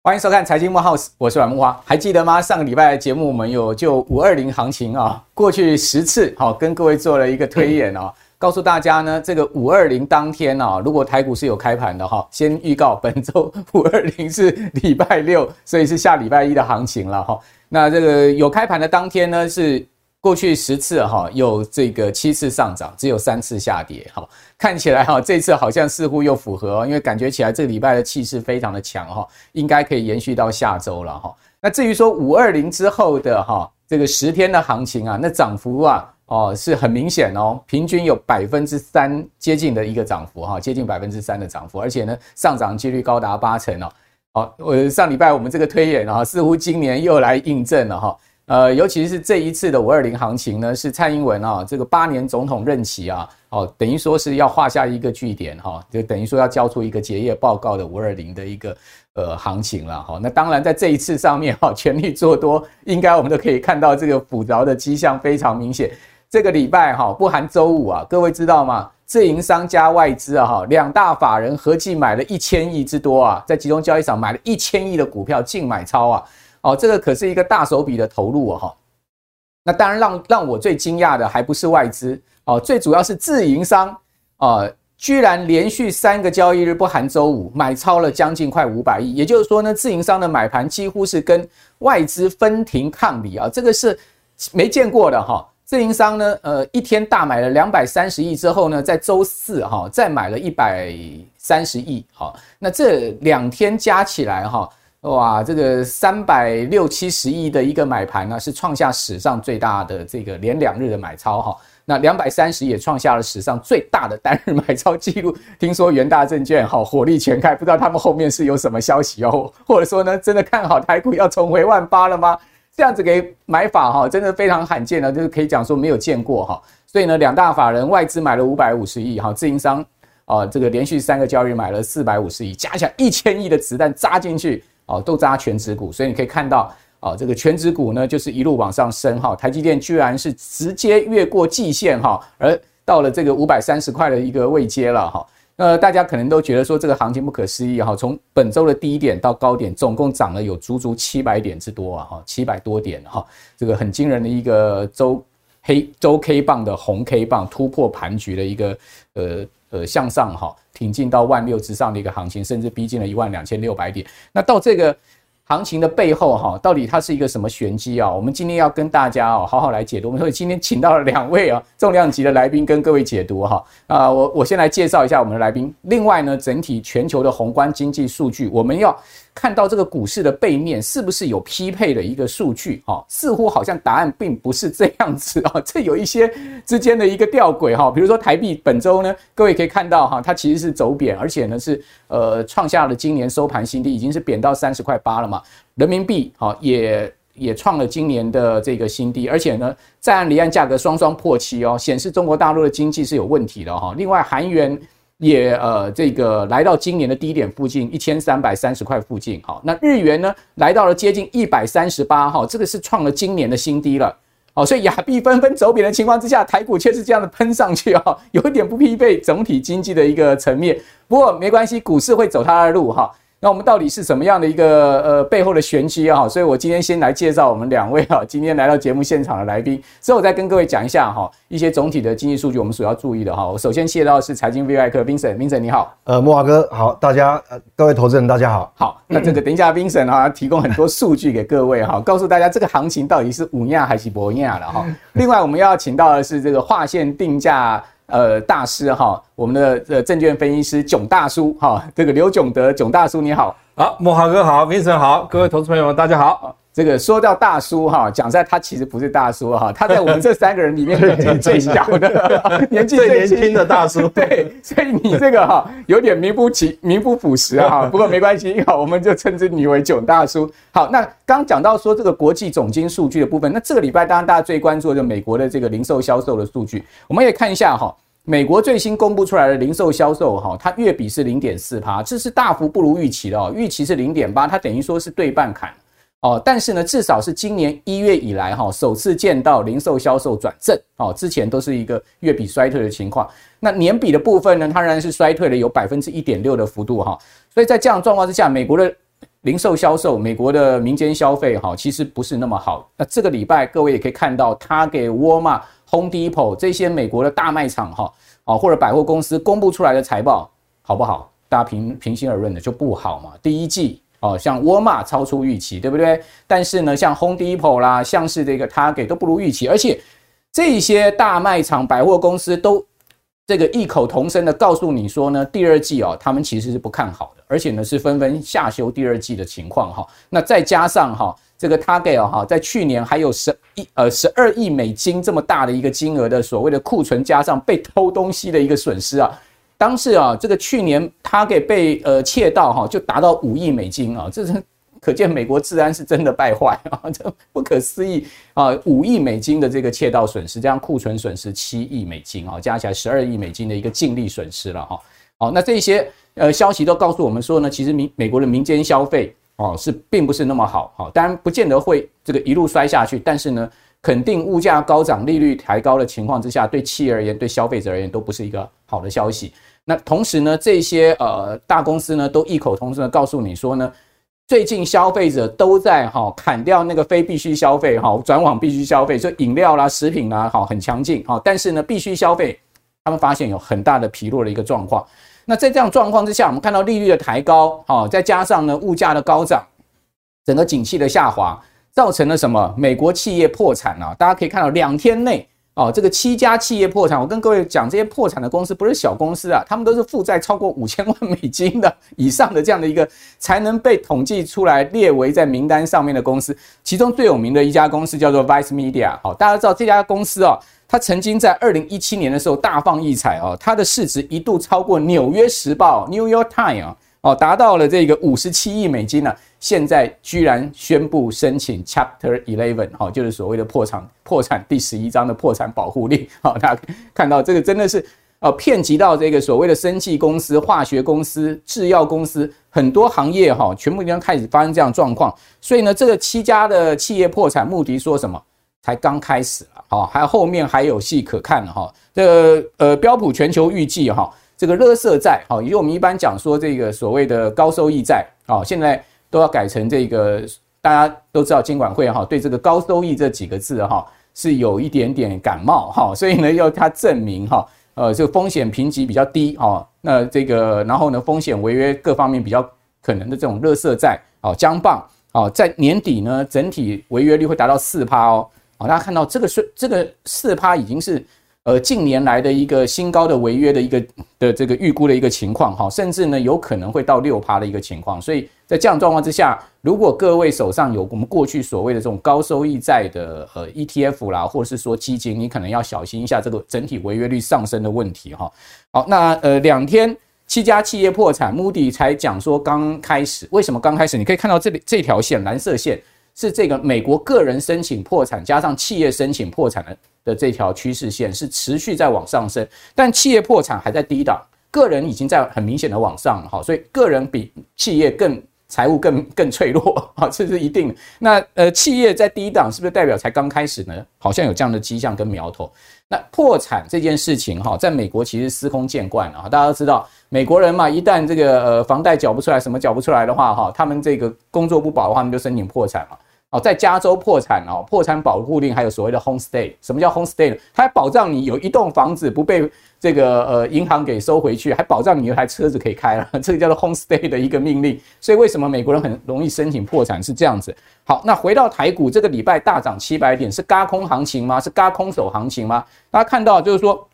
欢迎收看财经慕 House，我是阮木花，还记得吗？上个礼拜的节目我们有就五二零行情啊，过去十次好跟各位做了一个推演啊，告诉大家呢，这个五二零当天啊，如果台股是有开盘的哈，先预告本周五二零是礼拜六，所以是下礼拜一的行情了哈。那这个有开盘的当天呢是。过去十次哈，有这个七次上涨，只有三次下跌哈。看起来哈，这次好像似乎又符合，因为感觉起来这个礼拜的气势非常的强哈，应该可以延续到下周了哈。那至于说五二零之后的哈，这个十天的行情啊，那涨幅啊哦是很明显哦，平均有百分之三接近的一个涨幅哈，接近百分之三的涨幅，而且呢上涨几率高达八成哦。好，我上礼拜我们这个推演啊，似乎今年又来印证了哈。呃，尤其是这一次的五二零行情呢，是蔡英文啊，这个八年总统任期啊，哦，等于说是要画下一个句点哈，就等于说要交出一个结业报告的五二零的一个呃行情了哈。那当然在这一次上面哈，全力做多，应该我们都可以看到这个补牢的迹象非常明显。这个礼拜哈，不含周五啊，各位知道吗？自营商加外资啊，哈，两大法人合计买了一千亿之多啊，在集中交易场买了一千亿的股票净买超啊。哦，这个可是一个大手笔的投入哦，哈。那当然让，让我最惊讶的还不是外资哦，最主要是自营商啊，居然连续三个交易日不含周五买超了将近快五百亿，也就是说呢，自营商的买盘几乎是跟外资分庭抗礼啊，这个是没见过的哈。自营商呢，呃，一天大买了两百三十亿之后呢，在周四哈再买了一百三十亿，好，那这两天加起来哈。哇，这个三百六七十亿的一个买盘呢，是创下史上最大的这个连两日的买超哈。那两百三十也创下了史上最大的单日买超记录。听说元大证券哈火力全开，不知道他们后面是有什么消息哦，或者说呢，真的看好台股要重回万八了吗？这样子给买法哈，真的非常罕见的，就是可以讲说没有见过哈。所以呢，两大法人外资买了五百五十亿哈，自营商啊这个连续三个交易买了四百五十亿，加起来一千亿的子弹扎进去。哦，都扎全值股，所以你可以看到，哦，这个全值股呢，就是一路往上升哈。台积电居然是直接越过季线哈，而到了这个五百三十块的一个位阶了哈。那大家可能都觉得说这个行情不可思议哈，从本周的低点到高点，总共涨了有足足七百点之多啊哈，七百多点哈，这个很惊人的一个周黑周 K 棒的红 K 棒突破盘局的一个呃。呃，向上哈，挺进到万六之上的一个行情，甚至逼近了一万两千六百点。那到这个行情的背后哈，到底它是一个什么玄机啊？我们今天要跟大家哦，好好来解读。我们所以今天请到了两位啊，重量级的来宾跟各位解读哈。啊，我我先来介绍一下我们的来宾。另外呢，整体全球的宏观经济数据，我们要。看到这个股市的背面是不是有匹配的一个数据？哈，似乎好像答案并不是这样子啊，这有一些之间的一个吊诡哈。比如说台币本周呢，各位可以看到哈，它其实是走贬，而且呢是呃创下了今年收盘新低，已经是贬到三十块八了嘛。人民币哈也也创了今年的这个新低，而且呢在岸离岸价格双双破七哦，显示中国大陆的经济是有问题的哈。另外韩元。也呃，这个来到今年的低点附近一千三百三十块附近，好，那日元呢来到了接近一百三十八，哈，这个是创了今年的新低了，好，所以亚币纷纷走贬的情况之下，台股却是这样的喷上去哦，有一点不匹配总体经济的一个层面，不过没关系，股市会走它的路哈。那我们到底是什么样的一个呃背后的玄机啊？所以我今天先来介绍我们两位哈，今天来到节目现场的来宾，之后我再跟各位讲一下哈一些总体的经济数据，我们所要注意的哈。我首先介绍的是财经 V 外客 Vincent，Vincent 你好，呃莫华哥好，大家呃各位投资人大家好，好，那这个 等一下 Vincent 哈提供很多数据给各位哈，告诉大家这个行情到底是五亚还是博亚的哈。另外我们要请到的是这个划线定价。呃，大师哈，我们的呃证券分析师囧大叔哈，这个刘囧德囧大叔你好，好，莫华哥好民成好，各位投资朋友们大家好。这个说到大叔哈，讲实在他其实不是大叔哈，他在我们这三个人里面年 纪最小的，年纪最年轻的大叔。对，所以你这个哈有点名不其名不符实啊哈，不过没关系，好，我们就称之你为囧大叔。好，那刚讲到说这个国际总经数据的部分，那这个礼拜当然大家最关注的就是美国的这个零售销售的数据，我们也看一下哈。美国最新公布出来的零售销售，哈，它月比是零点四趴，这是大幅不如预期的哦。预期是零点八，它等于说是对半砍。哦，但是呢，至少是今年一月以来哈，首次见到零售销售转正哦，之前都是一个月比衰退的情况。那年比的部分呢，它仍然是衰退了有百分之一点六的幅度哈。所以在这样状况之下，美国的零售销售、美国的民间消费哈，其实不是那么好。那这个礼拜各位也可以看到它给沃尔玛、Home Depot 这些美国的大卖场哈，哦或者百货公司公布出来的财报好不好？大家平平心而论的就不好嘛。第一季。哦，像沃尔玛超出预期，对不对？但是呢，像 Home Depot 啦，像是这个 Target 都不如预期，而且这些大卖场、百货公司都这个异口同声的告诉你说呢，第二季哦，他们其实是不看好的，而且呢是纷纷下修第二季的情况哈。那再加上哈，这个 Target 哈，在去年还有十一呃十二亿美金这么大的一个金额的所谓的库存，加上被偷东西的一个损失啊。当时啊，这个去年他给被呃窃盗哈，就达到五亿美金啊，这是可见美国治安是真的败坏啊，这不可思议啊，五亿美金的这个窃盗损失，这样库存损失七亿美金啊，加起来十二亿美金的一个净利损失了哈。好，那这些呃消息都告诉我们说呢，其实民美国的民间消费哦是并不是那么好哈，当然不见得会这个一路摔下去，但是呢，肯定物价高涨、利率抬高的情况之下，对企业而言、对消费者而言都不是一个好的消息。那同时呢，这些呃大公司呢都异口同声的告诉你说呢，最近消费者都在哈砍掉那个非必须消费哈，转往必须消费，就饮料啦、食品啦，好很强劲哈。但是呢，必须消费他们发现有很大的疲弱的一个状况。那在这样状况之下，我们看到利率的抬高，哈，再加上呢物价的高涨，整个景气的下滑，造成了什么？美国企业破产啊！大家可以看到两天内。哦，这个七家企业破产，我跟各位讲，这些破产的公司不是小公司啊，他们都是负债超过五千万美金的以上的这样的一个才能被统计出来列为在名单上面的公司。其中最有名的一家公司叫做 Vice Media。好，大家知道这家公司哦，它曾经在二零一七年的时候大放异彩哦，它的市值一度超过纽约时报 New York Times 啊。哦，达到了这个五十七亿美金呢，现在居然宣布申请 Chapter Eleven，哈，就是所谓的破产破产第十一章的破产保护令。好，大家看到这个真的是呃，遍及到这个所谓的生技公司、化学公司、制药公司，很多行业哈，全部已经开始发生这样状况。所以呢，这个七家的企业破产，穆迪说什么？才刚开始了，好，还后面还有戏可看哈。这个呃，标普全球预计哈。这个垃圾债，好，因为我们一般讲说这个所谓的高收益债，好，现在都要改成这个，大家都知道监管会哈，对这个高收益这几个字哈是有一点点感冒哈，所以呢要他证明哈，呃，这个风险评级比较低哈，那这个然后呢风险违约各方面比较可能的这种垃圾债，好，将棒，好，在年底呢整体违约率会达到四趴哦，好，大家看到这个是这个四趴已经是。呃，近年来的一个新高的违约的一个的这个预估的一个情况哈，甚至呢有可能会到六趴的一个情况，所以在这样状况之下，如果各位手上有我们过去所谓的这种高收益债的呃 ETF 啦，或者是说基金，你可能要小心一下这个整体违约率上升的问题哈。好，那呃两天七家企业破产，穆迪才讲说刚开始，为什么刚开始？你可以看到这里这条线蓝色线。是这个美国个人申请破产加上企业申请破产的的这条趋势线是持续在往上升，但企业破产还在低档，个人已经在很明显的往上了哈，所以个人比企业更财务更更脆弱啊，这是一定的。那呃，企业在低档是不是代表才刚开始呢？好像有这样的迹象跟苗头。那破产这件事情哈，在美国其实司空见惯了哈，大家都知道美国人嘛，一旦这个呃房贷缴不出来，什么缴不出来的话哈，他们这个工作不保的话，他们就申请破产嘛。哦，在加州破产哦，破产保护令还有所谓的 home stay。什么叫 home stay 呢？它还保障你有一栋房子不被这个呃银行给收回去，还保障你有台车子可以开了，这个叫做 home stay 的一个命令。所以为什么美国人很容易申请破产是这样子？好，那回到台股，这个礼拜大涨七百点，是轧空行情吗？是轧空手行情吗？大家看到就是说，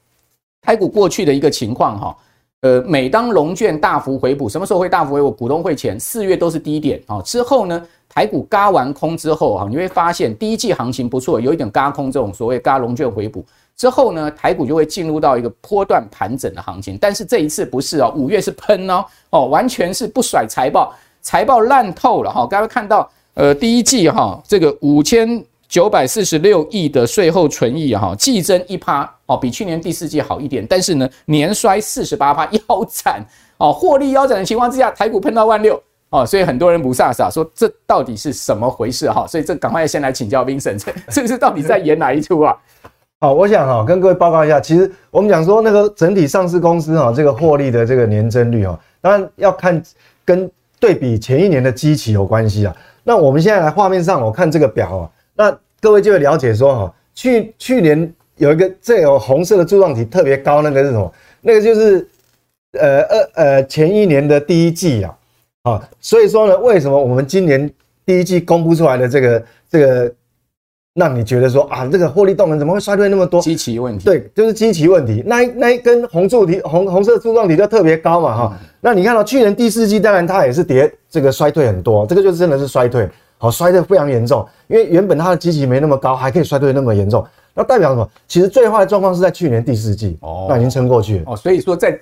台股过去的一个情况哈，呃，每当融券大幅回补，什么时候会大幅回补？股东会前四月都是低点啊，之后呢？台股嘎完空之后啊，你会发现第一季行情不错，有一点嘎空这种所谓嘎融券回补之后呢，台股就会进入到一个波段盘整的行情。但是这一次不是哦，五月是喷哦哦，完全是不甩财报，财报烂透了哈。刚刚看到呃第一季哈这个五千九百四十六亿的税后纯益哈，季增一趴哦，比去年第四季好一点，但是呢年衰四十八趴 腰斩哦，获利腰斩的情况之下，台股碰到万六。哦，所以很多人不飒飒说这到底是什么回事哈？所以这赶快先来请教 Vincent，这是到底在演哪一出啊？好，我想哈跟各位报告一下，其实我们讲说那个整体上市公司哈这个获利的这个年增率哈，当然要看跟对比前一年的基期有关系啊。那我们现在来画面上，我看这个表啊，那各位就会了解说哈，去去年有一个这有红色的柱状体特别高，那个是什么？那个就是呃二呃前一年的第一季啊。啊，所以说呢，为什么我们今年第一季公布出来的这个这个，让你觉得说啊，这个获利动能怎么会衰退那么多？基期问题。对，就是基期问题。那一那一根红柱体红红色柱状体就特别高嘛，哈、嗯。那你看到去年第四季，当然它也是跌，这个衰退很多，这个就是真的是衰退，好，摔得非常严重。因为原本它的基期没那么高，还可以摔得那么严重，那代表什么？其实最坏的状况是在去年第四季，哦，那已经撑过去了。哦，所以说在。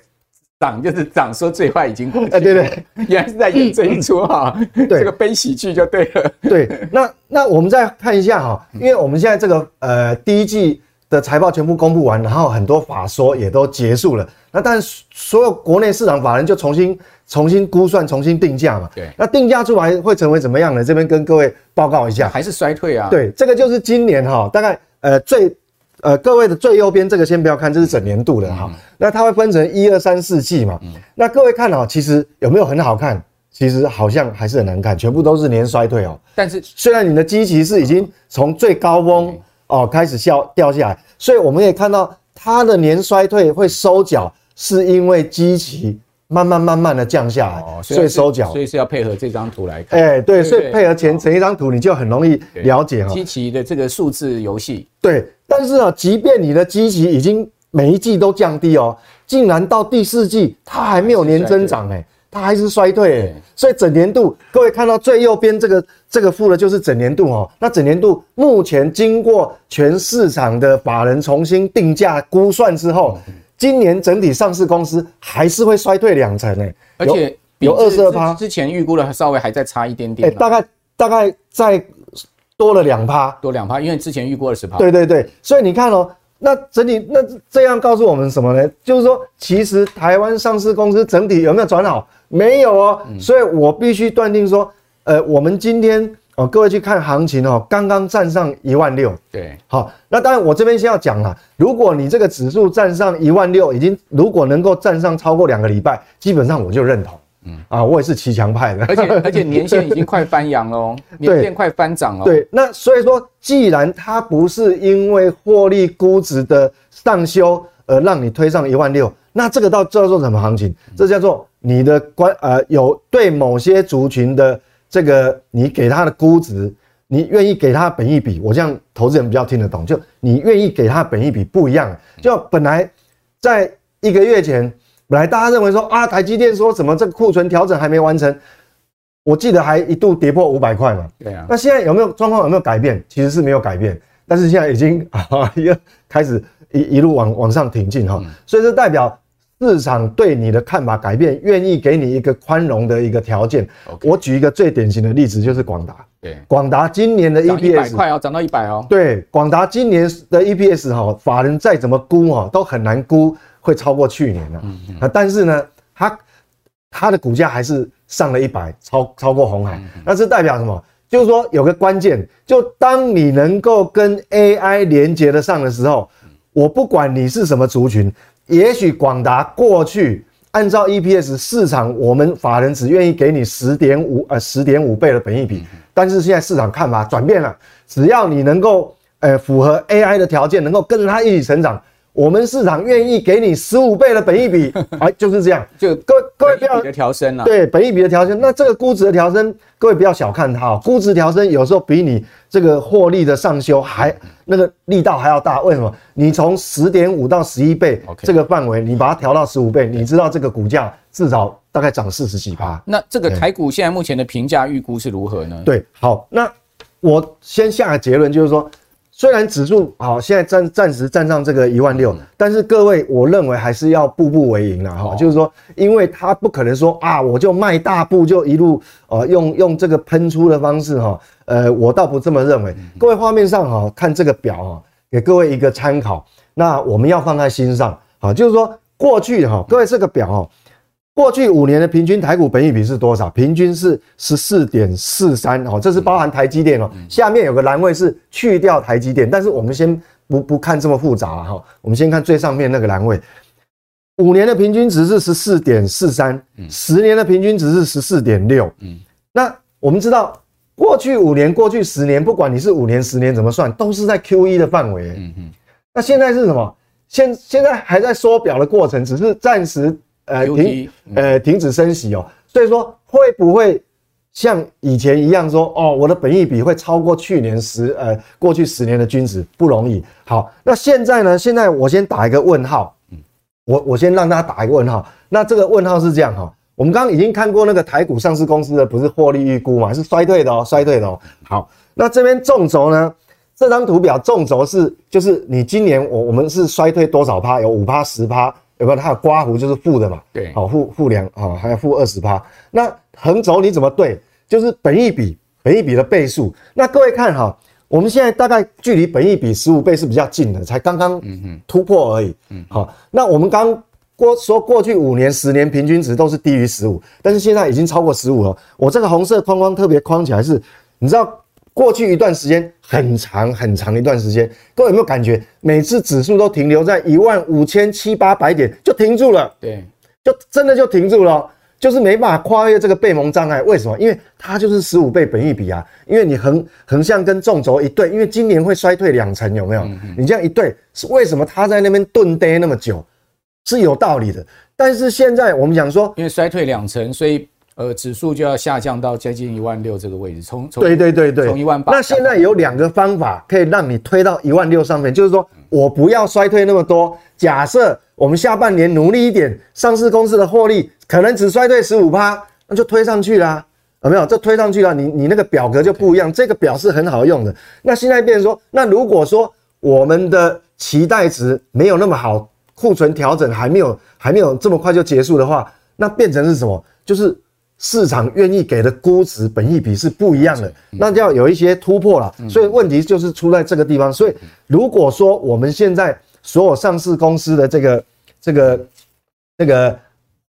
涨就是涨，说最坏已经过去。哎，对对，原来是在演这一出哈。对，这个悲喜剧就对了。对，那那我们再看一下哈，因为我们现在这个呃第一季的财报全部公布完，然后很多法说也都结束了。那但是所有国内市场法人就重新重新估算、重新定价嘛。对。那定价出来会成为怎么样呢？这边跟各位报告一下，还是衰退啊？对，这个就是今年哈，大概呃最。呃，各位的最右边这个先不要看，这是整年度的哈。那它会分成一二三四季嘛。那各位看哦，其实有没有很好看？其实好像还是很难看，全部都是年衰退哦。但是虽然你的基期是已经从最高峰哦开始消掉下来，所以我们也看到它的年衰退会收脚，是因为基期。慢慢慢慢的降下来，哦、所以收脚，所以是要配合这张图来看。哎、欸，对，所以配合前前一张图，你就很容易了解哈。基期的这个数字游戏，对，但是啊，即便你的基期已经每一季都降低哦，竟然到第四季它还没有年增长哎，它还是衰退哎，所以整年度各位看到最右边这个这个负的就是整年度哦，那整年度目前经过全市场的法人重新定价估算之后。今年整体上市公司还是会衰退两成诶，而且有二十二趴，之前预估的稍微还在差一点点，大概大概再多了两趴，多两趴，因为之前预估二十趴。对对对，所以你看哦，那整体那这样告诉我们什么呢？就是说，其实台湾上市公司整体有没有转好？没有哦，所以我必须断定说，呃，我们今天。哦，各位去看行情哦，刚刚站上一万六。对，好，那当然我这边先要讲了，如果你这个指数站上一万六，已经如果能够站上超过两个礼拜，基本上我就认同。嗯啊，我也是骑墙派的，而且 而且年线已经快翻阳了，年线快翻涨了。对，那所以说，既然它不是因为获利估值的上修而让你推上一万六，那这个到叫做什么行情？这叫做你的关呃有对某些族群的。这个你给他的估值，你愿意给他本益比，我这样投资人比较听得懂。就你愿意给他本益比不一样，就本来在一个月前，本来大家认为说啊，台积电说什么这个库存调整还没完成，我记得还一度跌破五百块嘛。对啊。那现在有没有状况有没有改变？其实是没有改变，但是现在已经 啊又开始一一路往往上挺进哈，所以这代表。市场对你的看法改变，愿意给你一个宽容的一个条件。我举一个最典型的例子，就是广达。对，广达今年的 EPS 一百块哦，涨到一百哦。对，广达今年的 EPS 哈，法人再怎么估哈，都很难估会超过去年的。嗯嗯。但是呢，它它的股价还是上了一百，超超过红海。嗯嗯。那是代表什么？就是说有个关键，就当你能够跟 AI 连接得上的时候，我不管你是什么族群。也许广达过去按照 EPS 市场，我们法人只愿意给你十点五呃十点五倍的本益比，但是现在市场看法转变了，只要你能够呃符合 AI 的条件，能够跟着它一起成长。我们市场愿意给你十五倍的本益比，哎，就是这样。就各位各位不要的调升啊，对，本益比的调升。那这个估值的调升，各位不要小看它哦。估值调升有时候比你这个获利的上修还那个力道还要大。为什么？你从十点五到十一倍这个范围，你把它调到十五倍，你知道这个股价至少大概涨四十几趴。那这个台股现在目前的评价预估是如何呢？对，好，那我先下个结论，就是说。虽然指数好，现在暂暂时站上这个一万六，但是各位，我认为还是要步步为营了哈。就是说，因为它不可能说啊，我就迈大步就一路呃用用这个喷出的方式哈。呃，我倒不这么认为。各位画面上哈，看这个表哈，给各位一个参考。那我们要放在心上啊，就是说过去哈，各位这个表哈，过去五年的平均台股本益比是多少？平均是十四点四三哦，这是包含台积电哦。下面有个栏位是去掉台积电，但是我们先不不看这么复杂哈，我们先看最上面那个栏位，五年的平均值是十四点四三，十年的平均值是十四点六。嗯，那我们知道过去五年、过去十年，不管你是五年、十年怎么算，都是在 Q1 的范围。嗯嗯，那现在是什么？现现在还在缩表的过程，只是暂时。呃停呃停止升息哦，所以说会不会像以前一样说哦，我的本益比会超过去年十呃过去十年的均值不容易。好，那现在呢？现在我先打一个问号，我我先让大家打一个问号。那这个问号是这样哈，我们刚刚已经看过那个台股上市公司的不是获利预估嘛，是衰退的哦，衰退的哦。好，那这边纵轴呢？这张图表纵轴是就是你今年我我们是衰退多少趴？有五趴十趴。有没有？它有刮弧就是负的嘛？对，好负负两啊，还有负二十趴。那横轴你怎么对？就是本益比，本益比的倍数。那各位看哈，我们现在大概距离本益比十五倍是比较近的，才刚刚突破而已。嗯，好。那我们刚过说过去五年、十年平均值都是低于十五，但是现在已经超过十五了。我这个红色框框特别框起来是，你知道？过去一段时间很长很长一段时间，各位有没有感觉，每次指数都停留在一万五千七八百点就停住了？对，就真的就停住了，就是没办法跨越这个背蒙障碍。为什么？因为它就是十五倍本益比啊。因为你横横向跟纵轴一对，因为今年会衰退两成，有没有？你这样一对，是为什么它在那边顿跌那么久？是有道理的。但是现在我们讲说，因为衰退两成，所以。呃，指数就要下降到接近一万六这个位置，从从对对对对，从一万八。那现在有两个方法可以让你推到一万六上面，就是说我不要衰退那么多。假设我们下半年努力一点，上市公司的获利可能只衰退十五趴，那就推上去啦。有没有？这推上去了，你你那个表格就不一样。这个表是很好用的。那现在变成说，那如果说我们的期待值没有那么好，库存调整还没有还没有这么快就结束的话，那变成是什么？就是。市场愿意给的估值本益比是不一样的，那就要有一些突破了。所以问题就是出在这个地方。所以如果说我们现在所有上市公司的这个这个这个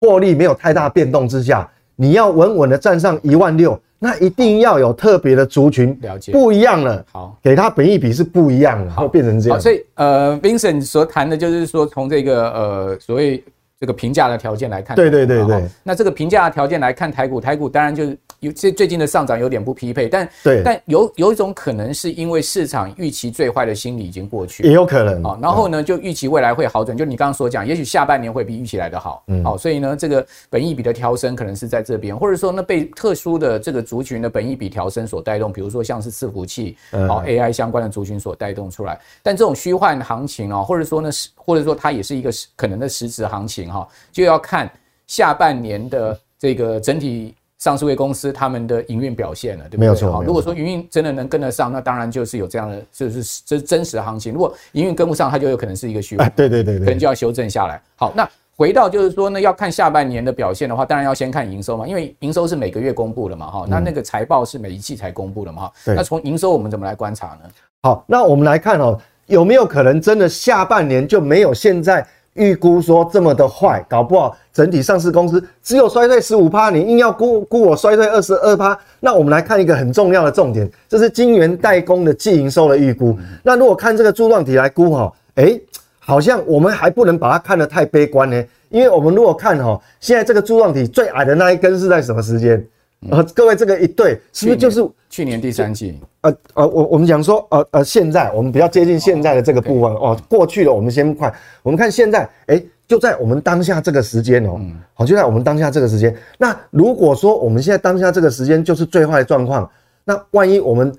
获利没有太大变动之下，你要稳稳的站上一万六，那一定要有特别的族群，了解不一样了。好，给它本益比是不一样的，会变成这样。所以呃，Vincent 所谈的就是说，从这个呃所谓。这个评价的条件来看，对对对对，那这个评价的条件来看台股，台股当然就是有最最近的上涨有点不匹配，但对，但有有一种可能是因为市场预期最坏的心理已经过去，也有可能。啊。然后呢，就预期未来会好转，就你刚刚所讲，也许下半年会比预期来的好，嗯，好，所以呢，这个本益比的调升可能是在这边，或者说呢，被特殊的这个族群的本益比调升所带动，比如说像是伺服器，好 AI 相关的族群所带动出来。但这种虚幻行情啊，或者说呢是，或者说它也是一个可能的实质行情哈，就要看。下半年的这个整体上市位公司他们的营运表现了，对不对？没有错。如果说营运真的能跟得上，那当然就是有这样的，就是这是真实的行情。如果营运跟不上，它就有可能是一个虚啊。对对对对，可能就要修正下来。好，那回到就是说呢，要看下半年的表现的话，当然要先看营收嘛，因为营收是每个月公布的嘛，哈。那那个财报是每一季才公布的嘛，哈。那从营收我们怎么来观察呢？好，那我们来看哦，有没有可能真的下半年就没有现在？预估说这么的坏，搞不好整体上市公司只有衰退十五趴，你硬要估估我衰退二十二趴。那我们来看一个很重要的重点，这是晶圆代工的季营收的预估。那如果看这个柱状体来估哈，诶，好像我们还不能把它看得太悲观呢，因为我们如果看哈，现在这个柱状体最矮的那一根是在什么时间？呃，各位这个一对是不是就是去年第三季？呃呃，我我们讲说，呃呃，现在我们比较接近现在的这个部分哦。过去的我们先快，我们看现在，哎，就在我们当下这个时间哦，好，就在我们当下这个时间。那如果说我们现在当下这个时间就是最坏的状况，那万一我们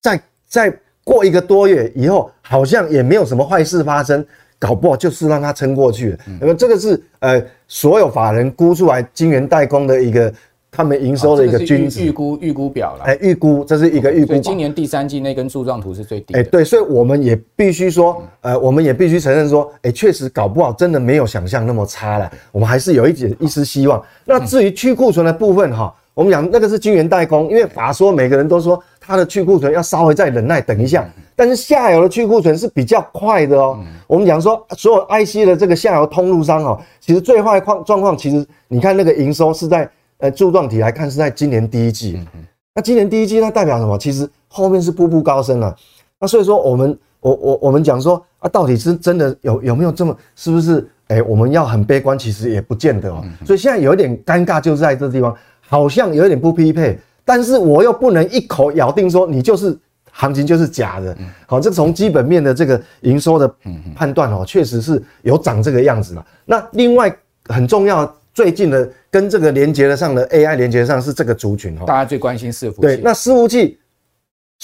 再再过一个多月以后，好像也没有什么坏事发生，搞不好就是让它撑过去了。那么这个是呃，所有法人估出来金圆代工的一个。他们营收的一个均值预估预估表了，哎，预估这是一个预估。今年第三季那根柱状图是最低的。哎，对，所以我们也必须说，呃，我们也必须承认说，哎，确实搞不好真的没有想象那么差了。我们还是有一点一丝希望。那至于去库存的部分哈，我们讲那个是晶圆代工，因为法说每个人都说它的去库存要稍微再忍耐等一下。但是下游的去库存是比较快的哦。我们讲说所有 IC 的这个下游通路商哦，其实最坏况状况，其实你看那个营收是在呃柱状体来看是在今年第一季。那今年第一季那代表什么？其实后面是步步高升了。那所以说我们我我我们讲说啊，到底是真的有有没有这么是不是？哎，我们要很悲观，其实也不见得哦。所以现在有一点尴尬，就是在这地方，好像有一点不匹配，但是我又不能一口咬定说你就是行情就是假的。好，这从基本面的这个营收的判断哦，确实是有长这个样子了。那另外很重要，最近的跟这个连接的上的 AI 连接上是这个族群哈，大家最关心伺服器。对，那伺服器。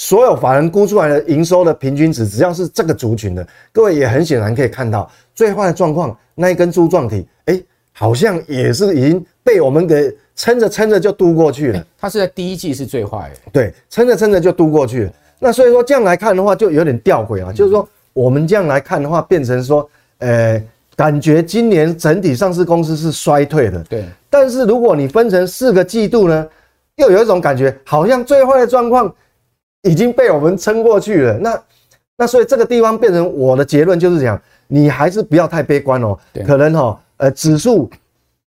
所有法人估出来的营收的平均值，只要是这个族群的，各位也很显然可以看到，最坏的状况那一根柱状体，哎，好像也是已经被我们给撑着撑着就度过去了。它是在第一季是最坏的，对，撑着撑着就度过去了。那所以说这样来看的话，就有点吊诡啊，就是说我们这样来看的话，变成说，呃，感觉今年整体上市公司是衰退的，对。但是如果你分成四个季度呢，又有一种感觉，好像最坏的状况。已经被我们撑过去了，那那所以这个地方变成我的结论就是讲，你还是不要太悲观哦。可能哈，呃，指数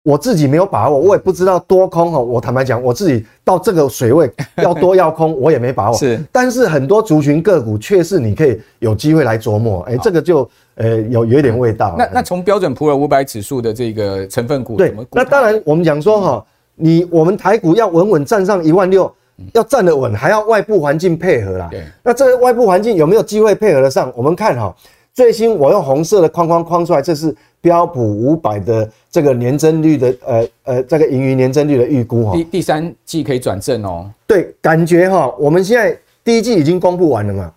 我自己没有把握，我也不知道多空哈。我坦白讲，我自己到这个水位要多要空，我也没把握。是，但是很多族群个股确实你可以有机会来琢磨。哎，这个就呃有有一点味道。那那从标准普尔五百指数的这个成分股，对，那当然我们讲说哈，你我们台股要稳稳站上一万六。要站得稳，还要外部环境配合啦。对，那这个外部环境有没有机会配合得上？我们看哈，最新我用红色的框框框出来，这是标普五百的这个年增率的，呃呃，这个盈余年增率的预估哈。第第三季可以转正哦。对，感觉哈，我们现在第一季已经公布完了嘛，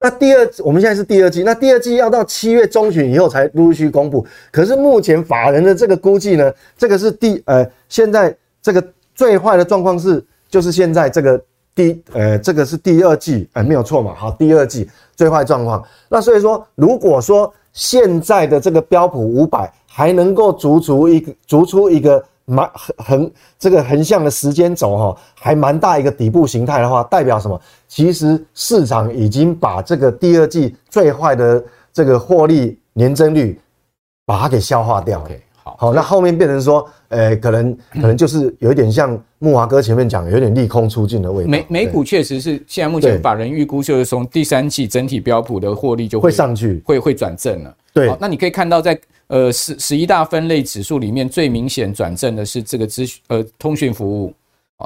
那第二，我们现在是第二季，那第二季要到七月中旬以后才陆续公布。可是目前法人的这个估计呢，这个是第呃，现在这个最坏的状况是。就是现在这个第呃，这个是第二季，呃，没有错嘛。好，第二季最坏状况。那所以说，如果说现在的这个标普五百还能够逐出一个逐出一个蛮横这个横向的时间轴哈，还蛮大一个底部形态的话，代表什么？其实市场已经把这个第二季最坏的这个获利年增率把它给消化掉了。Okay. 好，那后面变成说，呃，可能可能就是有一点像木华哥前面讲，有点利空出尽的味道。美美股确实是现在目前法人预估，就是从第三季整体标普的获利就会上去，会会转正了。对，那你可以看到在呃十十一大分类指数里面最明显转正的是这个资讯呃通讯服务。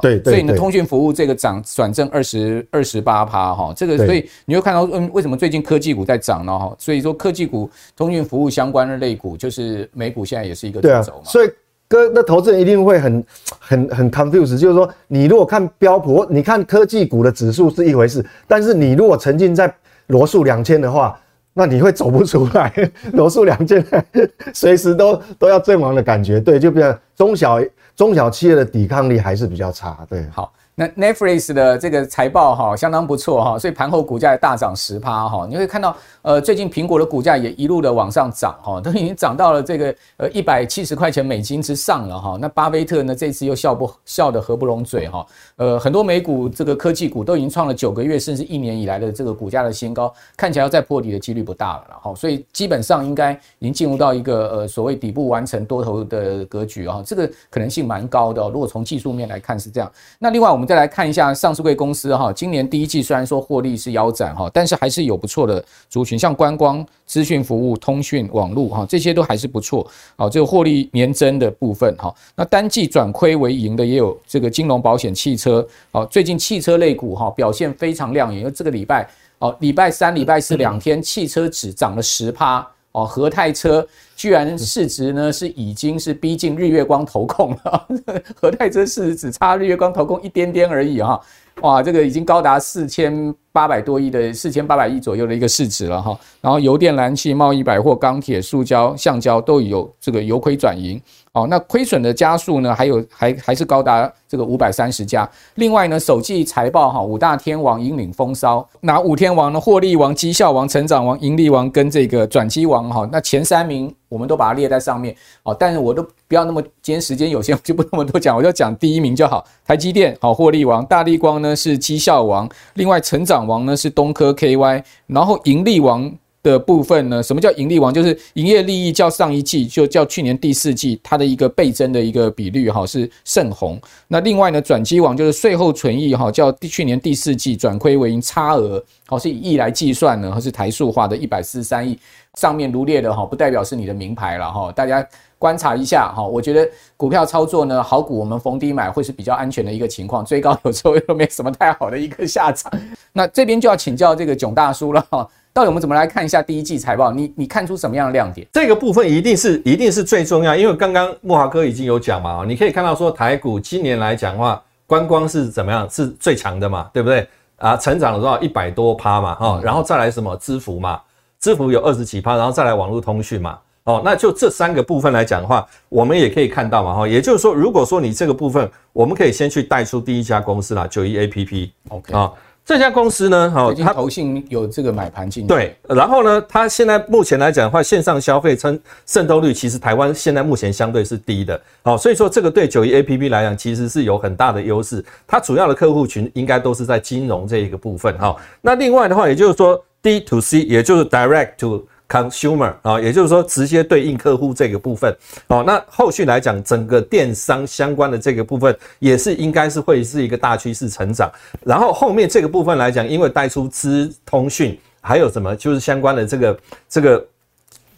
对，对，所以呢，通讯服务这个涨转正二十二十八趴哈，这个所以你会看到，嗯，为什么最近科技股在涨呢？哈，所以说科技股、通讯服务相关的类股，就是美股现在也是一个主轴嘛。所以哥，那投资人一定会很很很 confused，就是说，你如果看标普，你看科技股的指数是一回事，但是你如果沉浸在罗素两千的话，那你会走不出来，罗素两千 随时都都要阵亡的感觉。对，就比较中小。中小企业的抵抗力还是比较差，对。好，那 Netflix 的这个财报哈相当不错哈，所以盘后股价也大涨十趴哈。你会看到，呃，最近苹果的股价也一路的往上涨哈，都已经涨到了这个呃一百七十块钱美金之上了哈。那巴菲特呢，这次又笑不笑得合不拢嘴哈。呃，很多美股这个科技股都已经创了九个月甚至一年以来的这个股价的新高，看起来要再破底的几率不大了哈。所以基本上应该已经进入到一个呃所谓底部完成多头的格局啊，这个可能性蛮高的。如果从技术面来看是这样，那另外我们再来看一下上市柜公司哈，今年第一季虽然说获利是腰斩哈，但是还是有不错的族群，像观光、资讯服务、通讯网络哈，这些都还是不错。好，这个获利年增的部分哈，那单季转亏为盈的也有这个金融、保险、汽车。好，最近汽车类股哈表现非常亮眼，因为这个礼拜哦，礼拜三、礼拜四两天汽车只涨了十趴。哦，和泰车居然市值呢是已经是逼近日月光投控了，和泰车市值只差日月光投控一点点而已哈，哇，这个已经高达四千八百多亿的四千八百亿左右的一个市值了哈，然后油电、燃气、贸易、百货、钢铁、塑胶、橡胶都有这个由亏转盈。哦，那亏损的家数呢，还有还还是高达这个五百三十家。另外呢，首季财报哈，五大天王引领风骚，哪五天王呢？获利王、绩效王、成长王、盈利王跟这个转机王哈。那前三名我们都把它列在上面哦。但是我都不要那么，今天时间有限，我 就不那么多讲，我就讲第一名就好。台积电好，获利王，大力光呢是绩效王，另外成长王呢是东科 KY，然后盈利王。的部分呢？什么叫盈利王？就是营业利益较上一季，就较去年第四季，它的一个倍增的一个比率哈是盛红。那另外呢，转机王就是税后存益哈，较去年第四季转亏为盈差额，好是以亿来计算呢，还是台塑化的一百四十三亿？上面如列的哈，不代表是你的名牌了哈，大家观察一下哈。我觉得股票操作呢，好股我们逢低买会是比较安全的一个情况，追高有时候又没什么太好的一个下场。那这边就要请教这个囧大叔了哈。到底我们怎么来看一下第一季财报？你你看出什么样的亮点？这个部分一定是一定是最重要，因为刚刚莫华哥已经有讲嘛，你可以看到说台股今年来讲的话，观光是怎么样是最强的嘛，对不对？啊，成长了多少一百多趴嘛，哈，然后再来什么支付嘛，支付有二十几趴，然后再来网络通讯嘛，哦，那就这三个部分来讲的话，我们也可以看到嘛，哈，也就是说，如果说你这个部分，我们可以先去带出第一家公司啦，九一 APP，OK 啊。这家公司呢，好，它投信有这个买盘进去。对，然后呢，它现在目前来讲的话，线上消费称渗透率其实台湾现在目前相对是低的，好，所以说这个对九一 APP 来讲其实是有很大的优势。它主要的客户群应该都是在金融这一个部分，哈。那另外的话，也就是说 D to C，也就是 Direct to Consumer 啊，也就是说直接对应客户这个部分，哦，那后续来讲，整个电商相关的这个部分也是应该是会是一个大趋势成长。然后后面这个部分来讲，因为带出资通讯，还有什么就是相关的这个这个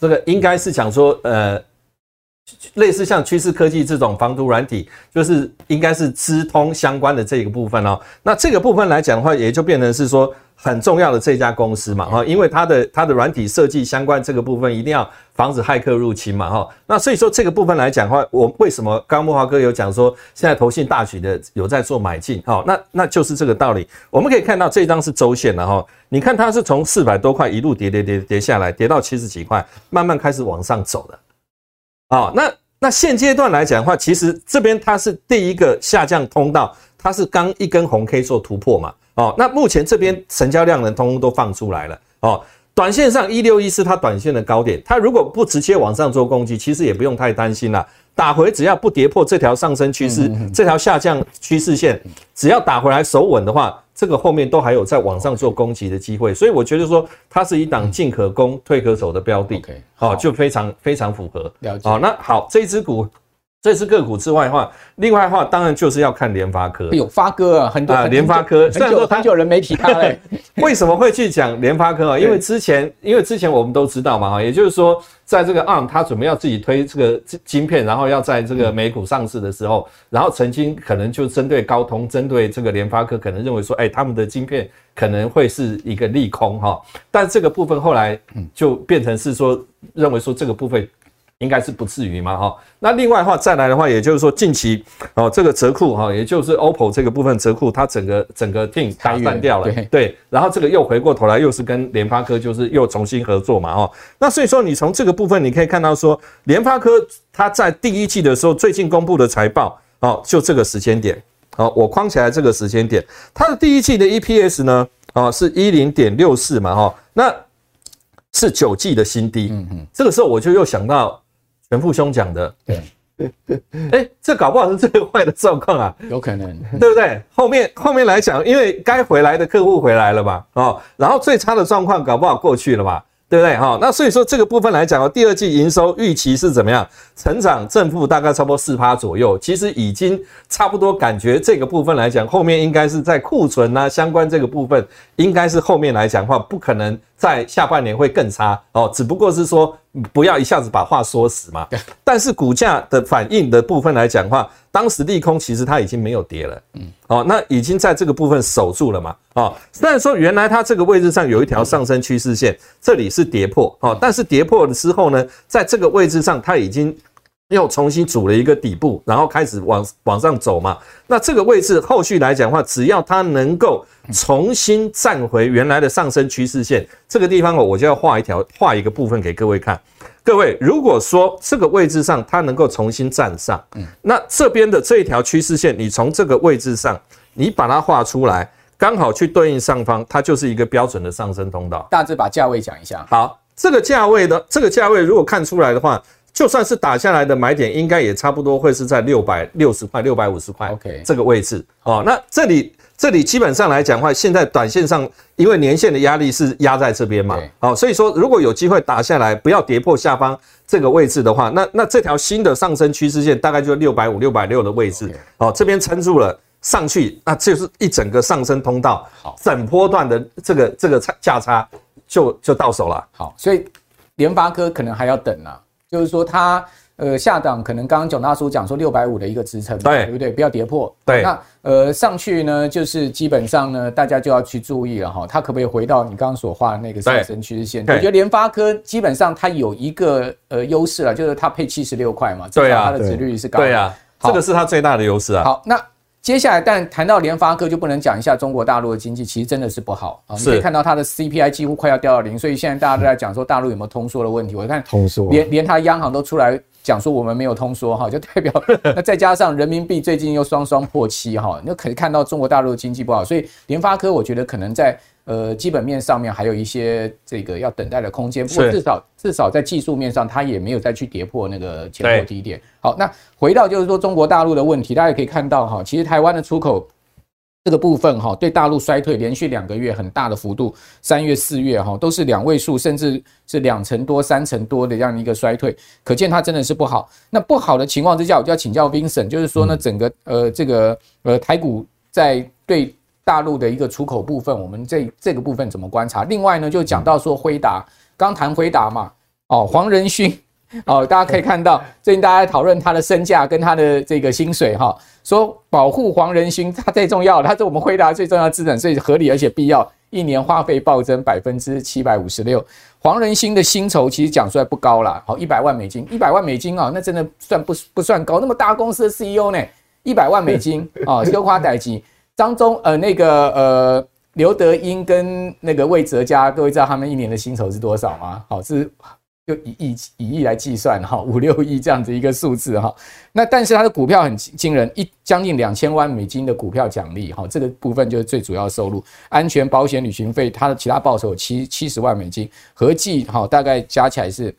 这个应该是讲说，呃，类似像趋势科技这种防毒软体，就是应该是资通相关的这个部分哦。那这个部分来讲的话，也就变成是说。很重要的这家公司嘛，哈，因为它的它的软体设计相关这个部分一定要防止骇客入侵嘛，哈，那所以说这个部分来讲的话，我为什么刚刚慕驊哥有讲说现在投信大举的有在做买进，哈，那那就是这个道理。我们可以看到这张是周线的哈，你看它是从四百多块一路跌跌跌跌下来，跌到七十几块，慢慢开始往上走的，啊，那那现阶段来讲的话，其实这边它是第一个下降通道，它是刚一根红 K 做突破嘛。哦，那目前这边成交量呢，通通都放出来了。哦，短线上一六一是它短线的高点，它如果不直接往上做攻击，其实也不用太担心啦。打回只要不跌破这条上升趋势，这条下降趋势线，只要打回来守稳的话，这个后面都还有在往上做攻击的机会。所以我觉得说，它是一档进可攻、退可守的标的。OK，好，就非常非常符合。了解。好，那好，这只股。这是个股之外的话，另外的话当然就是要看联发科。有、哎、发哥啊，很多啊，联发科虽然说很久人没提他嘞。为什么会去讲联发科啊？因为之前，因为之前我们都知道嘛，哈，也就是说，在这个 ARM 它准备要自己推这个晶片，然后要在这个美股上市的时候，然后曾经可能就针对高通，针对这个联发科，可能认为说，哎，他们的晶片可能会是一个利空哈。但这个部分后来就变成是说，认为说这个部分。应该是不至于嘛，哈。那另外的话，再来的话，也就是说近期哦，这个折库哈，也就是 OPPO 这个部分折库，它整个整个 team 打散掉了，对。然后这个又回过头来，又是跟联发科就是又重新合作嘛，哈。那所以说，你从这个部分你可以看到说，联发科它在第一季的时候，最近公布的财报哦，就这个时间点，哦，我框起来这个时间点，它的第一季的 EPS 呢，哦，是一零点六四嘛，哈，那是九季的新低，嗯嗯，这个时候我就又想到。全副兄讲的，对，哎，这搞不好是最坏的状况啊，有可能，对不对？后面后面来讲，因为该回来的客户回来了嘛，哦，然后最差的状况搞不好过去了嘛。对不对？哈，那所以说这个部分来讲哦，第二季营收预期是怎么样？成长正负大概差不多四趴左右，其实已经差不多感觉这个部分来讲，后面应该是在库存啊相关这个部分，应该是后面来讲的话，不可能在下半年会更差。哦，只不过是说不要一下子把话说死嘛。但是股价的反应的部分来讲的话。当时利空其实它已经没有跌了，嗯，哦，那已经在这个部分守住了嘛，哦，虽然说原来它这个位置上有一条上升趋势线，这里是跌破，哦，但是跌破了之后呢，在这个位置上它已经又重新组了一个底部，然后开始往往上走嘛，那这个位置后续来讲的话，只要它能够重新站回原来的上升趋势线，这个地方我，我就要画一条画一个部分给各位看。各位，如果说这个位置上它能够重新站上，嗯，那这边的这一条趋势线，你从这个位置上，你把它画出来，刚好去对应上方，它就是一个标准的上升通道。大致把价位讲一下。好，这个价位的这个价位如果看出来的话，就算是打下来的买点，应该也差不多会是在六百六十块、六百五十块 OK 这个位置。哦。那这里这里基本上来讲的话，现在短线上因为年线的压力是压在这边嘛，好，所以说如果有机会打下来，不要跌破下方这个位置的话，那那这条新的上升趋势线大概就六百五、六百六的位置，哦，这边撑住了。上去，那就是一整个上升通道，好，整波段的这个这个差价差就就到手了。好，所以联发科可能还要等啊，就是说它呃下档可能刚刚囧大叔讲说六百五的一个支撑，对，对不对？不要跌破。对，那呃上去呢，就是基本上呢，大家就要去注意了哈，它可不可以回到你刚刚所画的那个上升趋势线？我觉得联发科基本上它有一个呃优势了，就是它配七十六块嘛，对啊，它的值率是高的，对啊，这个是它最大的优势啊。好，那。接下来，但谈到联发科，就不能讲一下中国大陆的经济，其实真的是不好啊。你可以看到它的 CPI 几乎快要掉到零，所以现在大家都在讲说大陆有没有通缩的问题。我看通缩，连连它央行都出来讲说我们没有通缩哈，就代表那 再加上人民币最近又双双破七哈，那可以看到中国大陆的经济不好，所以联发科我觉得可能在。呃，基本面上面还有一些这个要等待的空间，不过至少至少在技术面上，它也没有再去跌破那个前波低点。好，那回到就是说中国大陆的问题，大家也可以看到哈，其实台湾的出口这个部分哈，对大陆衰退连续两个月很大的幅度，三月四月哈都是两位数，甚至是两成多、三成多的这样一个衰退，可见它真的是不好。那不好的情况之下，我就要请教 Vincent，就是说呢，整个呃这个呃台股在对。大陆的一个出口部分，我们这这个部分怎么观察？另外呢，就讲到说辉达，刚谈辉达嘛，哦，黄仁勋，哦，大家可以看到 最近大家在讨论他的身价跟他的这个薪水哈，说保护黄仁勋 他最重要，他是我们辉达最重要的资产，所以合理而且必要，一年花费暴增百分之七百五十六。黄仁勋的薪酬其实讲出来不高啦，好，一百万美金，一百万美金啊，那真的算不不算高？那么大公司的 CEO 呢，一百万美金啊，丢夸代级。张忠呃，那个呃，刘德英跟那个魏哲家，各位知道他们一年的薪酬是多少吗？好，是就以亿以亿来计算哈，五六亿这样子一个数字哈。那但是他的股票很惊人，一将近两千万美金的股票奖励哈，这个部分就是最主要收入。安全保险、旅行费，他的其他报酬七七十万美金，合计哈大概加起来是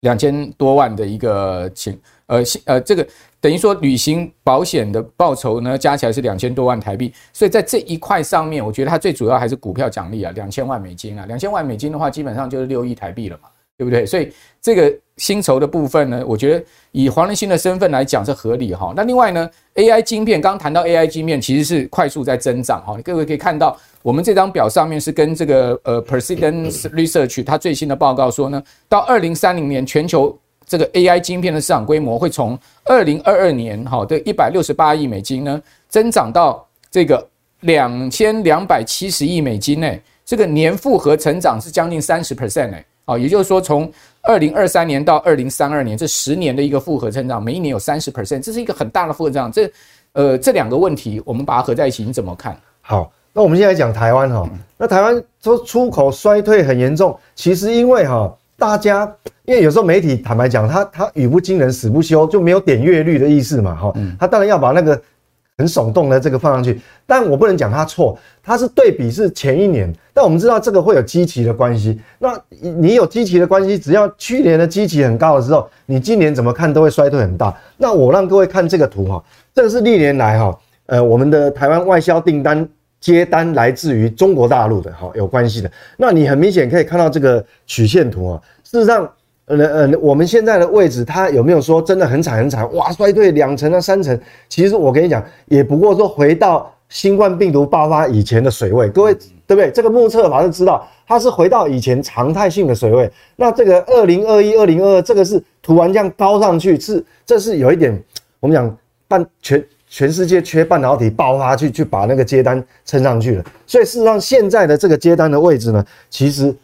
两千多万的一个钱，呃呃这个。等于说，旅行保险的报酬呢，加起来是两千多万台币，所以在这一块上面，我觉得它最主要还是股票奖励啊，两千万美金啊，两千万美金的话，基本上就是六亿台币了嘛，对不对？所以这个薪酬的部分呢，我觉得以黄仁勋的身份来讲是合理哈。那另外呢，AI 晶片，刚刚谈到 AI 晶片其实是快速在增长哈，各位可以看到，我们这张表上面是跟这个呃 Precision Research 它最新的报告说呢，到二零三零年全球。这个 AI 晶片的市场规模会从二零二二年哈的一百六十八亿美金呢，增长到这个两千两百七十亿美金呢，这个年复合成长是将近三十 percent 呢，好，也就是说从二零二三年到二零三二年这十年的一个复合成长，每一年有三十 percent，这是一个很大的复合增长。这呃这两个问题我们把它合在一起，你怎么看？好，那我们现在讲台湾哈，那台湾说出口衰退很严重，其实因为哈。大家，因为有时候媒体坦白讲，他他语不惊人死不休，就没有点阅率的意思嘛，哈，他当然要把那个很耸动的这个放上去，但我不能讲他错，他是对比是前一年，但我们知道这个会有基期的关系，那你有基期的关系，只要去年的基期很高的时候，你今年怎么看都会衰退很大。那我让各位看这个图哈，这个是历年来哈，呃，我们的台湾外销订单。接单来自于中国大陆的，哈，有关系的。那你很明显可以看到这个曲线图啊。事实上，呃呃，我们现在的位置，它有没有说真的很惨很惨？哇，衰退两成啊，三成。其实我跟你讲，也不过说回到新冠病毒爆发以前的水位。各位对不对？这个目测法是知道，它是回到以前常态性的水位。那这个二零二一、二零二二，这个是突然这样高上去，是这是有一点，我们讲半全。全世界缺半导体爆发去，去把那个接单撑上去了。所以事实上，现在的这个接单的位置呢，其实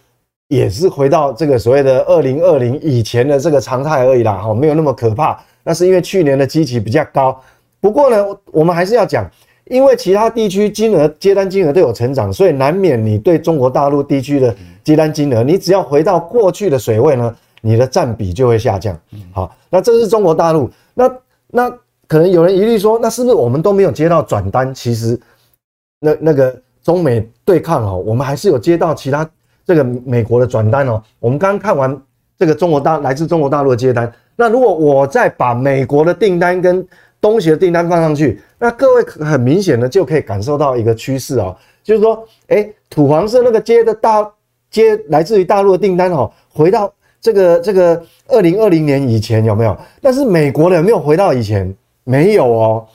也是回到这个所谓的二零二零以前的这个常态而已啦，哈，没有那么可怕。那是因为去年的基期比较高。不过呢，我们还是要讲，因为其他地区金额接单金额都有成长，所以难免你对中国大陆地区的接单金额，你只要回到过去的水位呢，你的占比就会下降。好，那这是中国大陆。那那。可能有人疑虑说，那是不是我们都没有接到转单？其实，那那个中美对抗哦，我们还是有接到其他这个美国的转单哦。我们刚刚看完这个中国大来自中国大陆的接单，那如果我再把美国的订单跟东协的订单放上去，那各位很明显的就可以感受到一个趋势哦，就是说，哎，土黄色那个接的大接来自于大陆的订单哦，回到这个这个二零二零年以前有没有？但是美国的有没有回到以前？没有哦。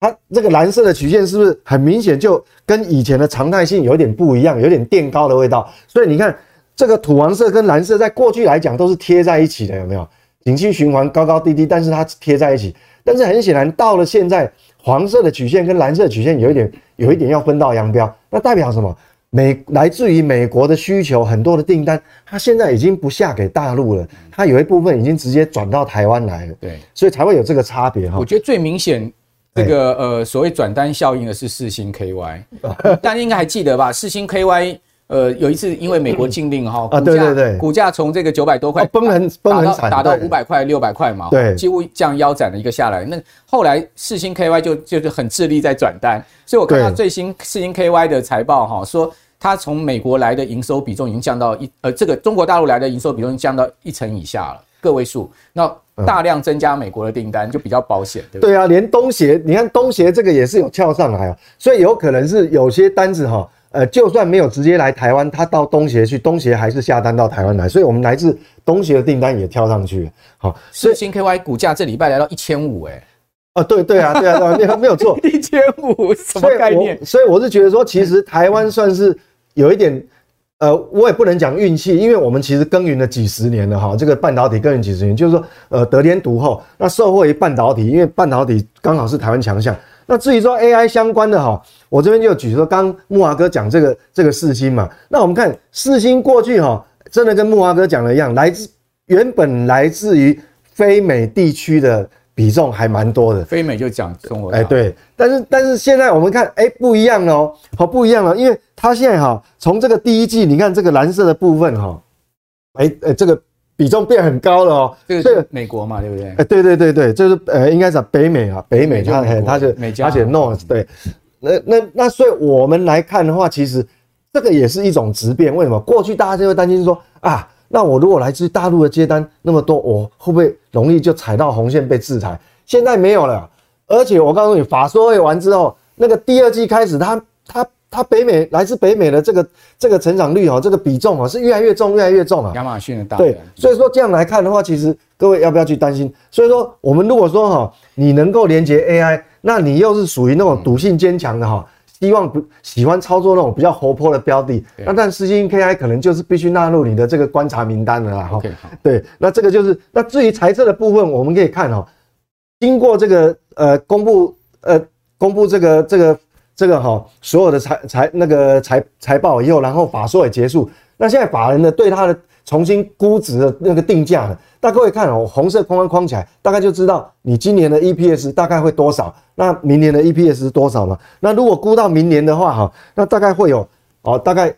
它这个蓝色的曲线是不是很明显就跟以前的常态性有点不一样，有点垫高的味道？所以你看这个土黄色跟蓝色在过去来讲都是贴在一起的，有没有？景气循环高高低低，但是它贴在一起。但是很显然，到了现在，黄色的曲线跟蓝色曲线有一点有一点要分道扬镳。那代表什么？美来自于美国的需求，很多的订单，它现在已经不下给大陆了，它有一部分已经直接转到台湾来了。对，所以才会有这个差别哈。我觉得最明显。这个呃，所谓转单效应的是四星 KY，大家应该还记得吧？四星 KY，呃，有一次因为美国禁令哈，啊，对对对，股价从这个九百多块崩很崩很惨，打到五百块、六百块嘛，对，几乎这样腰斩了一个下来。那后来世星 KY 就就是很致力在转单，所以我看到最新世星 KY 的财报哈，说它从美国来的营收比重已经降到一呃，这个中国大陆来的营收比重降到一成以下了，个位数。那大量增加美国的订单就比较保险，对不对？对啊，连东协，你看东协这个也是有翘上来啊，所以有可能是有些单子哈，呃，就算没有直接来台湾，他到东协去，东协还是下单到台湾来，所以我们来自东协的订单也跳上去，好，世芯 KY 股价这礼拜来到一千五，哎，啊，对对啊，对啊，对啊，没有没有错，一千五什么概念？所以我是觉得说，其实台湾算是有一点。呃，我也不能讲运气，因为我们其实耕耘了几十年了哈，这个半导体耕耘几十年，就是说，呃，得天独厚。那受惠于半导体，因为半导体刚好是台湾强项。那至于说 AI 相关的哈，我这边就举说，刚木华哥讲这个这个四星嘛，那我们看四星过去哈，真的跟木华哥讲的一样，来自原本来自于非美地区的。比重还蛮多的，非美就讲中国，哎，对，但是但是现在我们看，哎、欸，不一样哦，好不一样了，因为它现在哈，从这个第一季，你看这个蓝色的部分哈，哎、欸、哎、欸，这个比重变很高了哦，这个美国嘛，对不对？哎，对对对对，就是呃，应该是北美啊，北美，它它就而且 North，对，那那那所以我们来看的话，其实这个也是一种质变，为什么？过去大家就会担心说啊。那我如果来自大陆的接单那么多，我会不会容易就踩到红线被制裁？现在没有了，而且我告诉你，法说会完之后，那个第二季开始，它它它北美来自北美的这个这个成长率哦，这个比重啊是越来越重，越来越重啊。亚马逊的大对，所以说这样来看的话，其实各位要不要去担心？所以说我们如果说哈，你能够连接 AI，那你又是属于那种赌性坚强的哈。希望不喜欢操作那种比较活泼的标的，那但世芯 KY 可能就是必须纳入你的这个观察名单了啦。哈，对，那这个就是那至于财测的部分，我们可以看哈，经过这个呃公布呃公布这个这个这个哈所有的财财那个财财报以后，然后法说也结束，那现在法人呢对他的。重新估值的那个定价呢，大家各位看哦，红色框框框起来，大概就知道你今年的 EPS 大概会多少，那明年的 EPS 是多少嘛？那如果估到明年的话，哈，那大概会有哦，大概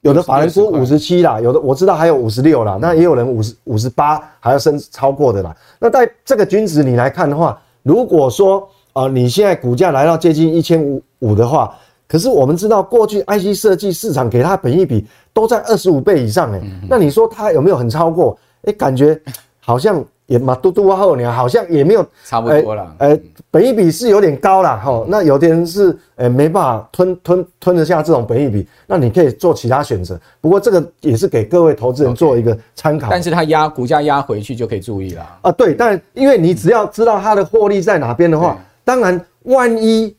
有的法人估五十七啦，有的我知道还有五十六啦，那也有人五十五十八还要升超过的啦。那在这个均值你来看的话，如果说啊，你现在股价来到接近一千五五的话。可是我们知道，过去 IC 设计市场给它本益比都在二十五倍以上诶，那你说它有没有很超过？哎，感觉好像也嘛嘟嘟啊后年好像也没有差不多了。呃，本益比是有点高了哈。那有的人是呃没办法吞吞吞得下这种本益比，那你可以做其他选择。不过这个也是给各位投资人做一个参考。但是它压股价压回去就可以注意了啊。对，但因为你只要知道它的获利在哪边的话，当然万一。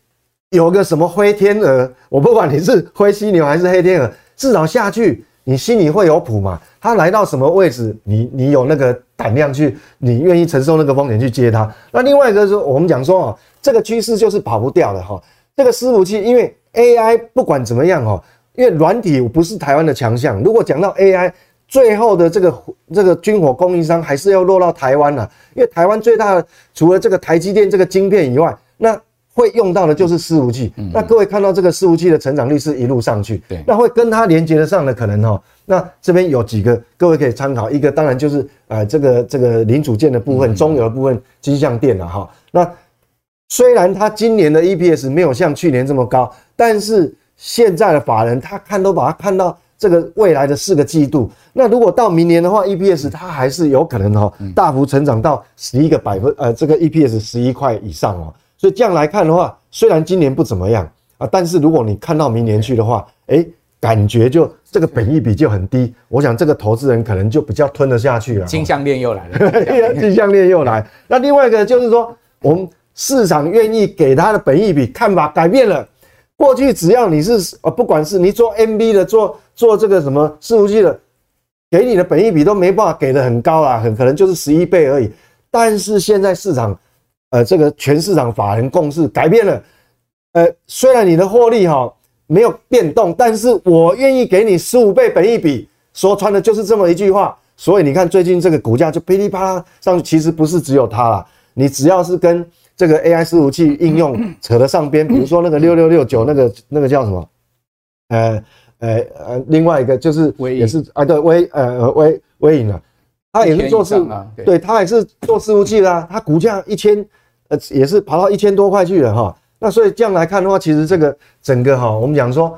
有个什么灰天鹅，我不管你是灰犀牛还是黑天鹅，至少下去你心里会有谱嘛。它来到什么位置，你你有那个胆量去，你愿意承受那个风险去接它。那另外一个是，我们讲说哦，这个趋势就是跑不掉的哈。这个伺服器，因为 AI 不管怎么样哈，因为软体不是台湾的强项。如果讲到 AI，最后的这个这个军火供应商还是要落到台湾了，因为台湾最大的除了这个台积电这个晶片以外，那会用到的就是伺服器，那各位看到这个伺服器的成长率是一路上去，对，那会跟它连接得上的可能哈，那这边有几个各位可以参考，一个当然就是呃这个这个零组件的部分，中游的部分，金像电了哈，那虽然它今年的 EPS 没有像去年这么高，但是现在的法人他看都把它看到这个未来的四个季度。那如果到明年的话，EPS 它还是有可能哈大幅成长到十一个百分呃这个 EPS 十一块以上哦。所以这样来看的话，虽然今年不怎么样啊，但是如果你看到明年去的话，哎，感觉就这个本益比就很低。我想这个投资人可能就比较吞得下去了。金项链又来了，金项链又来。那另外一个就是说，我们市场愿意给它的本益比看法改变了。过去只要你是呃，不管是你做 MB 的，做做这个什么伺服器的，给你的本益比都没办法给的很高啦，很可能就是十一倍而已。但是现在市场，呃，这个全市场法人共识改变了，呃，虽然你的获利哈没有变动，但是我愿意给你十五倍本益比，说穿的就是这么一句话。所以你看最近这个股价就噼里啪啦上去，其实不是只有它啦，你只要是跟这个 AI 伺服器应用扯得上边，比如说那个六六六九那个那个叫什么？呃呃呃，另外一个就是也是啊，对微呃微微影啊，他也是做伺，对，他也是做伺服器啦啊，它股价一千呃也是跑到一千多块去了哈。那所以这样来看的话，其实这个整个哈，我们讲说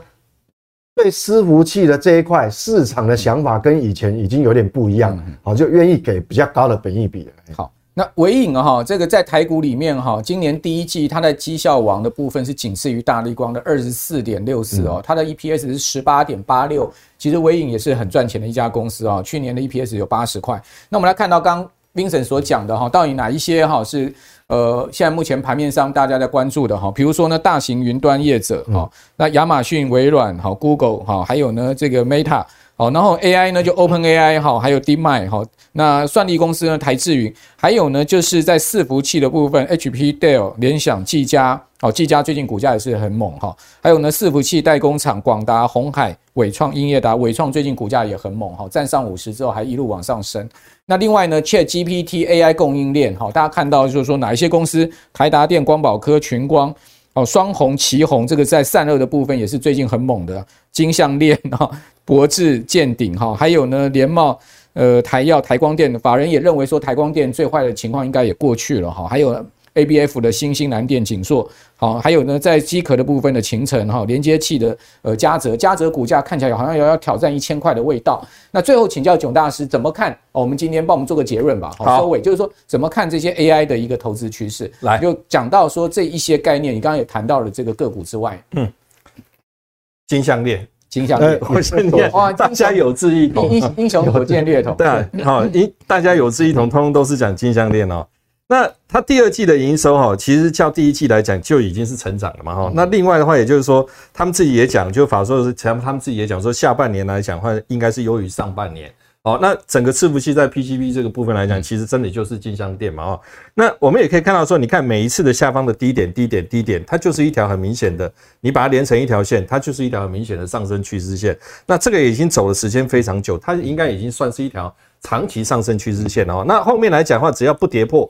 对伺服器的这一块市场的想法跟以前已经有点不一样，好，就愿意给比较高的本益比了。好。那纬颖哈，这个在台股里面哈，今年第一季它的绩效王的部分是仅次于大立光的二十四点六四哦，它的 EPS 是十八点八六，其实微影也是很赚钱的一家公司哦，去年的 EPS 有八十块。那我们来看到刚 Vincent 所讲的哈，到底哪一些哈是呃现在目前盘面上大家在关注的哈，比如说呢大型云端业者哈，那亚马逊、微软哈、Google 哈，还有呢这个 Meta。好，然后 AI 呢就 OpenAI 哈，还有 DeepMind 哈，那算力公司呢台智云，还有呢就是在伺服器的部分，HP、Dell、联想、技嘉，哦，技嘉最近股价也是很猛哈，还有呢伺服器代工厂广达、鸿海、伟创、英业达，伟创最近股价也很猛哈，站上五十之后还一路往上升。那另外呢，ChatGPT AI 供应链，哈，大家看到就是说哪一些公司，台达电、光宝科、群光。哦，双红、旗红这个在散热的部分也是最近很猛的，金项链哈，博智、见顶哈，还有呢联茂、呃台药、台光电，法人也认为说台光电最坏的情况应该也过去了哈，还有。A B F 的新兴蓝电、景硕，好，还有呢，在机壳的部分的勤诚哈，连接器的呃嘉泽，嘉泽股价看起来好像要要挑战一千块的味道。那最后请教囧大师怎么看？哦，我们今天帮我们做个结论吧。好，收尾就是说怎么看这些 A I 的一个投资趋势？来，就讲到说这一些概念，你刚刚也谈到了这个个股之外，嗯，金项链，金项链，我先念。哇，大家有志一同，英英雄所见略同，对啊，好，一大家有志一同，通通都是讲金项链哦。那它第二季的营收哈，其实较第一季来讲就已经是成长了嘛哈。那另外的话，也就是说，他们自己也讲，就法说是，他们自己也讲说，下半年来讲的话，应该是优于上半年。哦，那整个伺服器在 PCB 这个部分来讲，其实真的就是金像店嘛哦。那我们也可以看到说，你看每一次的下方的低点、低点、低点，它就是一条很明显的，你把它连成一条线，它就是一条很明显的上升趋势线。那这个已经走的时间非常久，它应该已经算是一条长期上升趋势线了。那后面来讲的话，只要不跌破。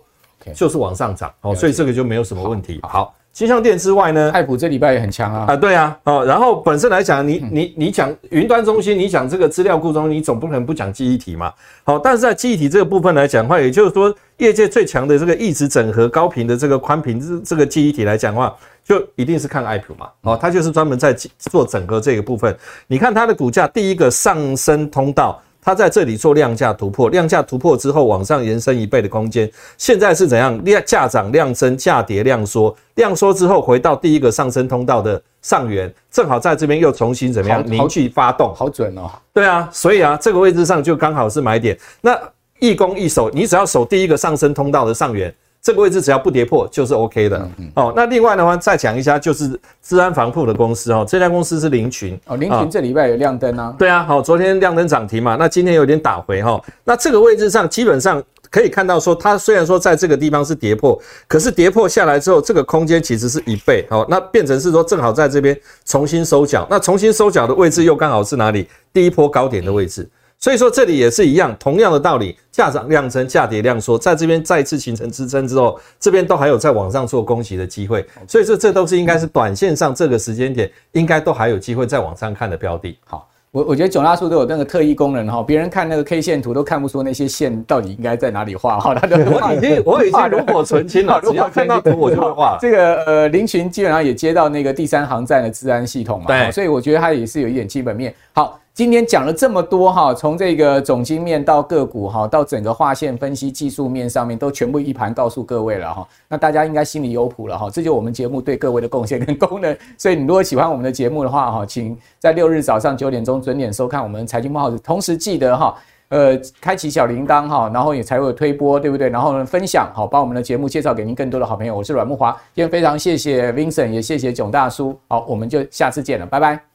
就是往上涨哦，所以这个就没有什么问题。好，金像电之外呢，爱普这礼拜也很强啊。啊，对啊，哦，然后本身来讲，你你你讲云端中心，你讲这个资料库中，你总不可能不讲记忆体嘛。好，但是在记忆体这个部分来讲的话，也就是说，业界最强的这个一直整合高频的这个宽频这这个记忆体来讲的话，就一定是看爱普嘛。哦，它就是专门在做整合这个部分。你看它的股价，第一个上升通道。它在这里做量价突破，量价突破之后往上延伸一倍的空间。现在是怎样？量价涨量增，价跌量缩，量缩之后回到第一个上升通道的上缘，正好在这边又重新怎么样凝聚发动？好准哦。对啊，所以啊，这个位置上就刚好是买点。那一攻一守，你只要守第一个上升通道的上缘。这个位置只要不跌破就是 OK 的。嗯嗯、哦。那另外的话，再讲一下，就是治安防护的公司哦，这家公司是林群哦，林群这礼拜有亮灯啊。对啊，好，昨天亮灯涨停嘛，那今天有点打回哈、哦。那这个位置上基本上可以看到说，它虽然说在这个地方是跌破，可是跌破下来之后，这个空间其实是一倍哦。那变成是说正好在这边重新收脚，那重新收脚的位置又刚好是哪里？第一波高点的位置。所以说这里也是一样，同样的道理，价涨量增，价跌量缩，在这边再次形成支撑之后，这边都还有在往上做攻击的机会。所以说这都是应该是短线上这个时间点，应该都还有机会再往上看的标的。好。我我觉得囧大叔都有那个特异功能哈，别人看那个 K 线图都看不出那些线到底应该在哪里画哈。他的 我已经我已经炉火纯青了，只要看到图我就会画。这个呃，林群基本上也接到那个第三航站的治安系统嘛，对，所以我觉得它也是有一点基本面。好，今天讲了这么多哈，从这个总经面到个股哈，到整个划线分析技术面上面都全部一盘告诉各位了哈。那大家应该心里有谱了哈，这就我们节目对各位的贡献跟功能。所以你如果喜欢我们的节目的话哈，请在六日早上九点钟准点收看我们财经慕 House，同时记得哈，呃，开启小铃铛哈，然后也才会推播，对不对？然后呢，分享好，把我们的节目介绍给您更多的好朋友。我是阮木华，今天非常谢谢 Vincent，也谢谢囧大叔，好，我们就下次见了，拜拜。